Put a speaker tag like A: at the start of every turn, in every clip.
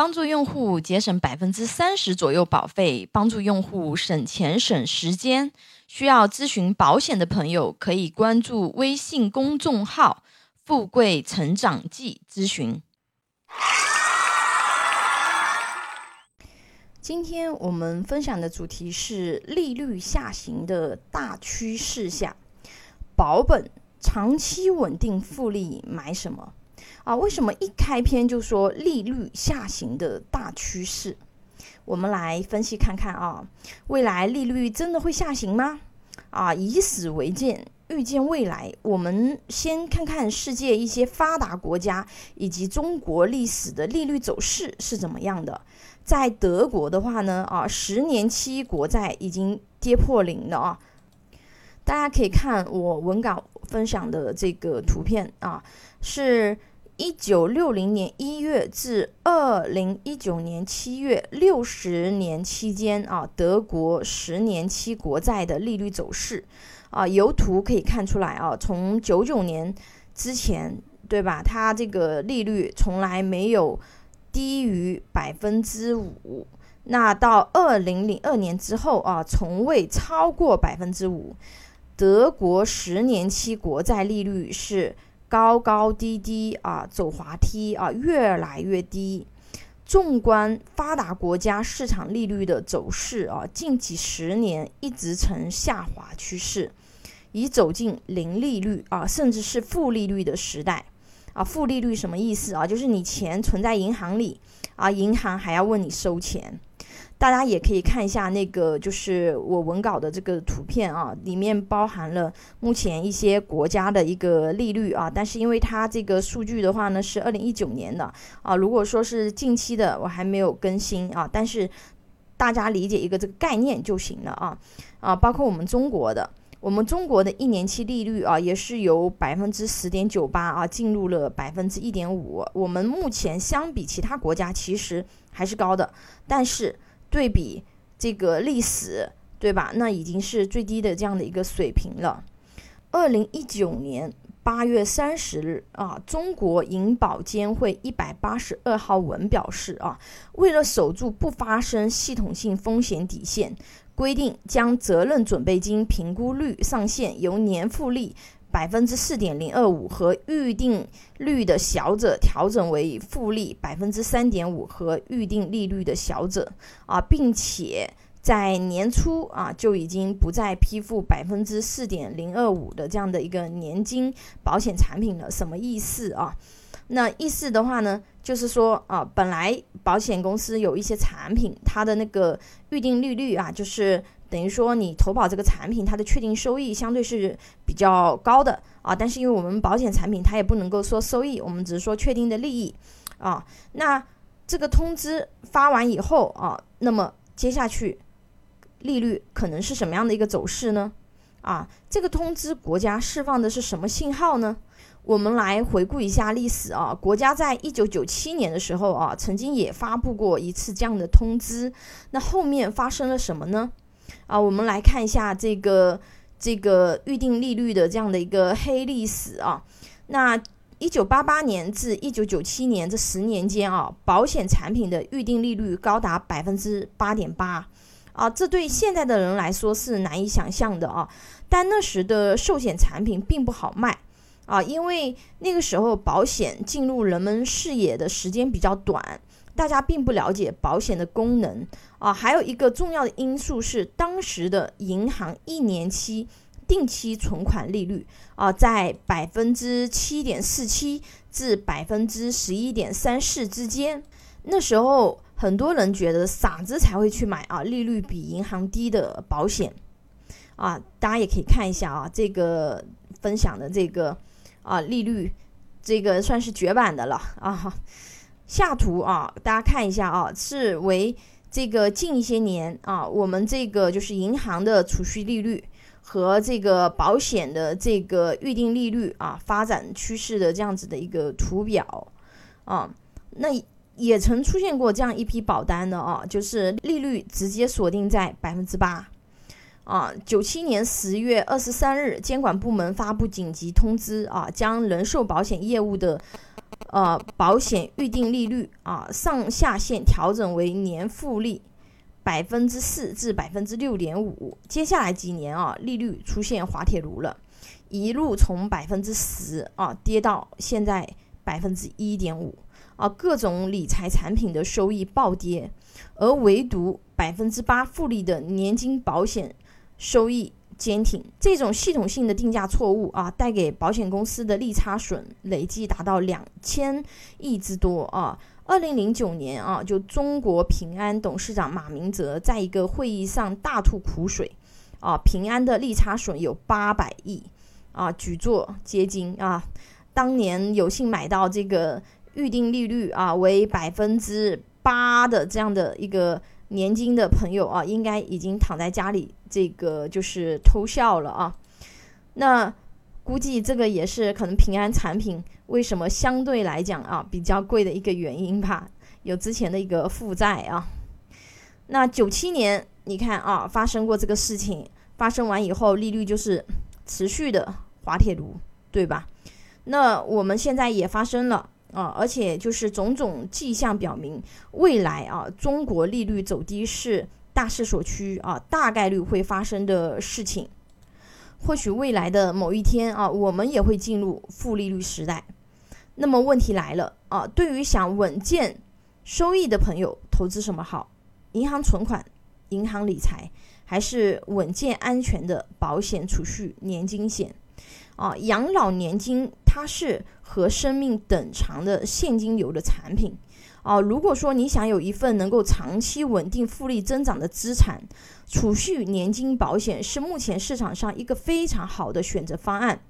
A: 帮助用户节省百分之三十左右保费，帮助用户省钱省时间。需要咨询保险的朋友，可以关注微信公众号“富贵成长记”咨询。今天我们分享的主题是利率下行的大趋势下，保本长期稳定复利买什么？啊，为什么一开篇就说利率下行的大趋势？我们来分析看看啊，未来利率真的会下行吗？啊，以史为鉴，预见未来。我们先看看世界一些发达国家以及中国历史的利率走势是怎么样的。在德国的话呢，啊，十年期国债已经跌破零了啊。大家可以看我文稿分享的这个图片啊，是。一九六零年一月至二零一九年七月，六十年期间啊，德国十年期国债的利率走势啊，由图可以看出来啊，从九九年之前，对吧？它这个利率从来没有低于百分之五，那到二零零二年之后啊，从未超过百分之五。德国十年期国债利率是。高高低低啊，走滑梯啊，越来越低。纵观发达国家市场利率的走势啊，近几十年一直呈下滑趋势，已走进零利率啊，甚至是负利率的时代啊。负利率什么意思啊？就是你钱存在银行里啊，银行还要问你收钱。大家也可以看一下那个，就是我文稿的这个图片啊，里面包含了目前一些国家的一个利率啊。但是因为它这个数据的话呢是二零一九年的啊，如果说是近期的，我还没有更新啊。但是大家理解一个这个概念就行了啊啊，包括我们中国的，我们中国的一年期利率啊，也是由百分之十点九八啊进入了百分之一点五。我们目前相比其他国家其实还是高的，但是。对比这个历史，对吧？那已经是最低的这样的一个水平了。二零一九年八月三十日啊，中国银保监会一百八十二号文表示啊，为了守住不发生系统性风险底线，规定将责任准备金评估率上限由年复利。百分之四点零二五和预定率的小者调整为复利百分之三点五和预定利率的小者啊，并且在年初啊就已经不再批复百分之四点零二五的这样的一个年金保险产品了。什么意思啊？那意思的话呢，就是说啊，本来保险公司有一些产品，它的那个预定利率啊，就是。等于说，你投保这个产品，它的确定收益相对是比较高的啊。但是因为我们保险产品，它也不能够说收益，我们只是说确定的利益啊。那这个通知发完以后啊，那么接下去利率可能是什么样的一个走势呢？啊，这个通知国家释放的是什么信号呢？我们来回顾一下历史啊，国家在一九九七年的时候啊，曾经也发布过一次这样的通知。那后面发生了什么呢？啊，我们来看一下这个这个预定利率的这样的一个黑历史啊。那一九八八年至一九九七年这十年间啊，保险产品的预定利率高达百分之八点八啊，这对现在的人来说是难以想象的啊。但那时的寿险产品并不好卖啊，因为那个时候保险进入人们视野的时间比较短。大家并不了解保险的功能啊，还有一个重要的因素是当时的银行一年期定期存款利率啊，在百分之七点四七至百分之十一点三四之间。那时候很多人觉得傻子才会去买啊，利率比银行低的保险啊。大家也可以看一下啊，这个分享的这个啊利率，这个算是绝版的了啊。下图啊，大家看一下啊，是为这个近一些年啊，我们这个就是银行的储蓄利率和这个保险的这个预定利率啊发展趋势的这样子的一个图表啊，那也曾出现过这样一批保单的啊，就是利率直接锁定在百分之八啊。九七年十月二十三日，监管部门发布紧急通知啊，将人寿保险业务的。呃保险预定利率啊上下限调整为年复利百分之四至百分之六点五。接下来几年啊，利率出现滑铁卢了，一路从百分之十啊跌到现在百分之一点五啊，各种理财产品的收益暴跌，而唯独百分之八复利的年金保险收益。坚挺这种系统性的定价错误啊，带给保险公司的利差损累计达到两千亿之多啊！二零零九年啊，就中国平安董事长马明哲在一个会议上大吐苦水啊，平安的利差损有八百亿啊，举座皆惊啊！当年有幸买到这个预定利率啊为百分之八的这样的一个。年金的朋友啊，应该已经躺在家里，这个就是偷笑了啊。那估计这个也是可能平安产品为什么相对来讲啊比较贵的一个原因吧，有之前的一个负债啊。那九七年你看啊，发生过这个事情，发生完以后利率就是持续的滑铁卢，对吧？那我们现在也发生了。啊，而且就是种种迹象表明，未来啊，中国利率走低是大势所趋啊，大概率会发生的事情。或许未来的某一天啊，我们也会进入负利率时代。那么问题来了啊，对于想稳健收益的朋友，投资什么好？银行存款、银行理财，还是稳健安全的保险储蓄、年金险？啊，养老年金它是和生命等长的现金流的产品。啊，如果说你想有一份能够长期稳定复利增长的资产，储蓄年金保险是目前市场上一个非常好的选择方案，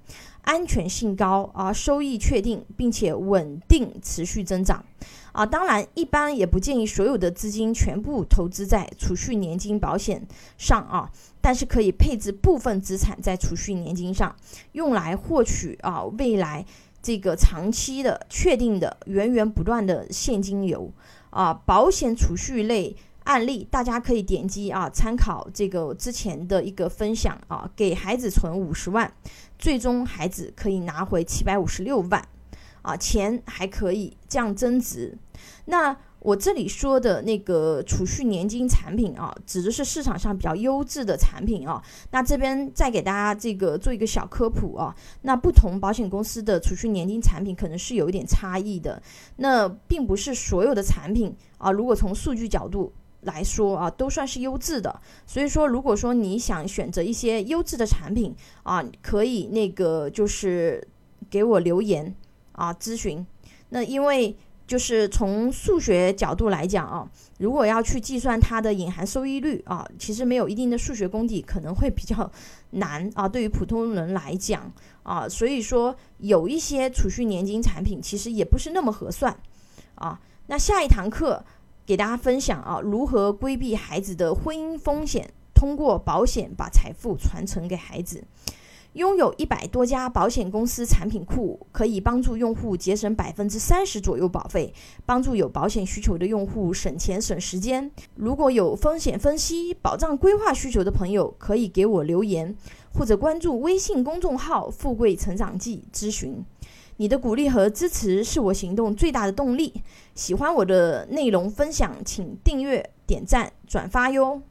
A: 安全性高啊，收益确定，并且稳定持续增长。啊，当然，一般也不建议所有的资金全部投资在储蓄年金保险上啊，但是可以配置部分资产在储蓄年金上，用来获取啊未来这个长期的确定的源源不断的现金流啊。保险储蓄类案例，大家可以点击啊参考这个之前的一个分享啊，给孩子存五十万，最终孩子可以拿回七百五十六万。啊，钱还可以降增值。那我这里说的那个储蓄年金产品啊，指的是市场上比较优质的产品啊。那这边再给大家这个做一个小科普啊。那不同保险公司的储蓄年金产品可能是有一点差异的。那并不是所有的产品啊，如果从数据角度来说啊，都算是优质的。所以说，如果说你想选择一些优质的产品啊，可以那个就是给我留言。啊，咨询，那因为就是从数学角度来讲啊，如果要去计算它的隐含收益率啊，其实没有一定的数学功底，可能会比较 难啊。对于普通人来讲啊，所以说有一些储蓄年金产品其实也不是那么合算啊。那下一堂课给大家分享啊，如何规避孩子的婚姻风险，通过保险把财富传承给孩子。拥有一百多家保险公司产品库，可以帮助用户节省百分之三十左右保费，帮助有保险需求的用户省钱省时间。如果有风险分析、保障规划需求的朋友，可以给我留言，或者关注微信公众号“富贵成长记”咨询。你的鼓励和支持是我行动最大的动力。喜欢我的内容分享，请订阅、点赞、转发哟。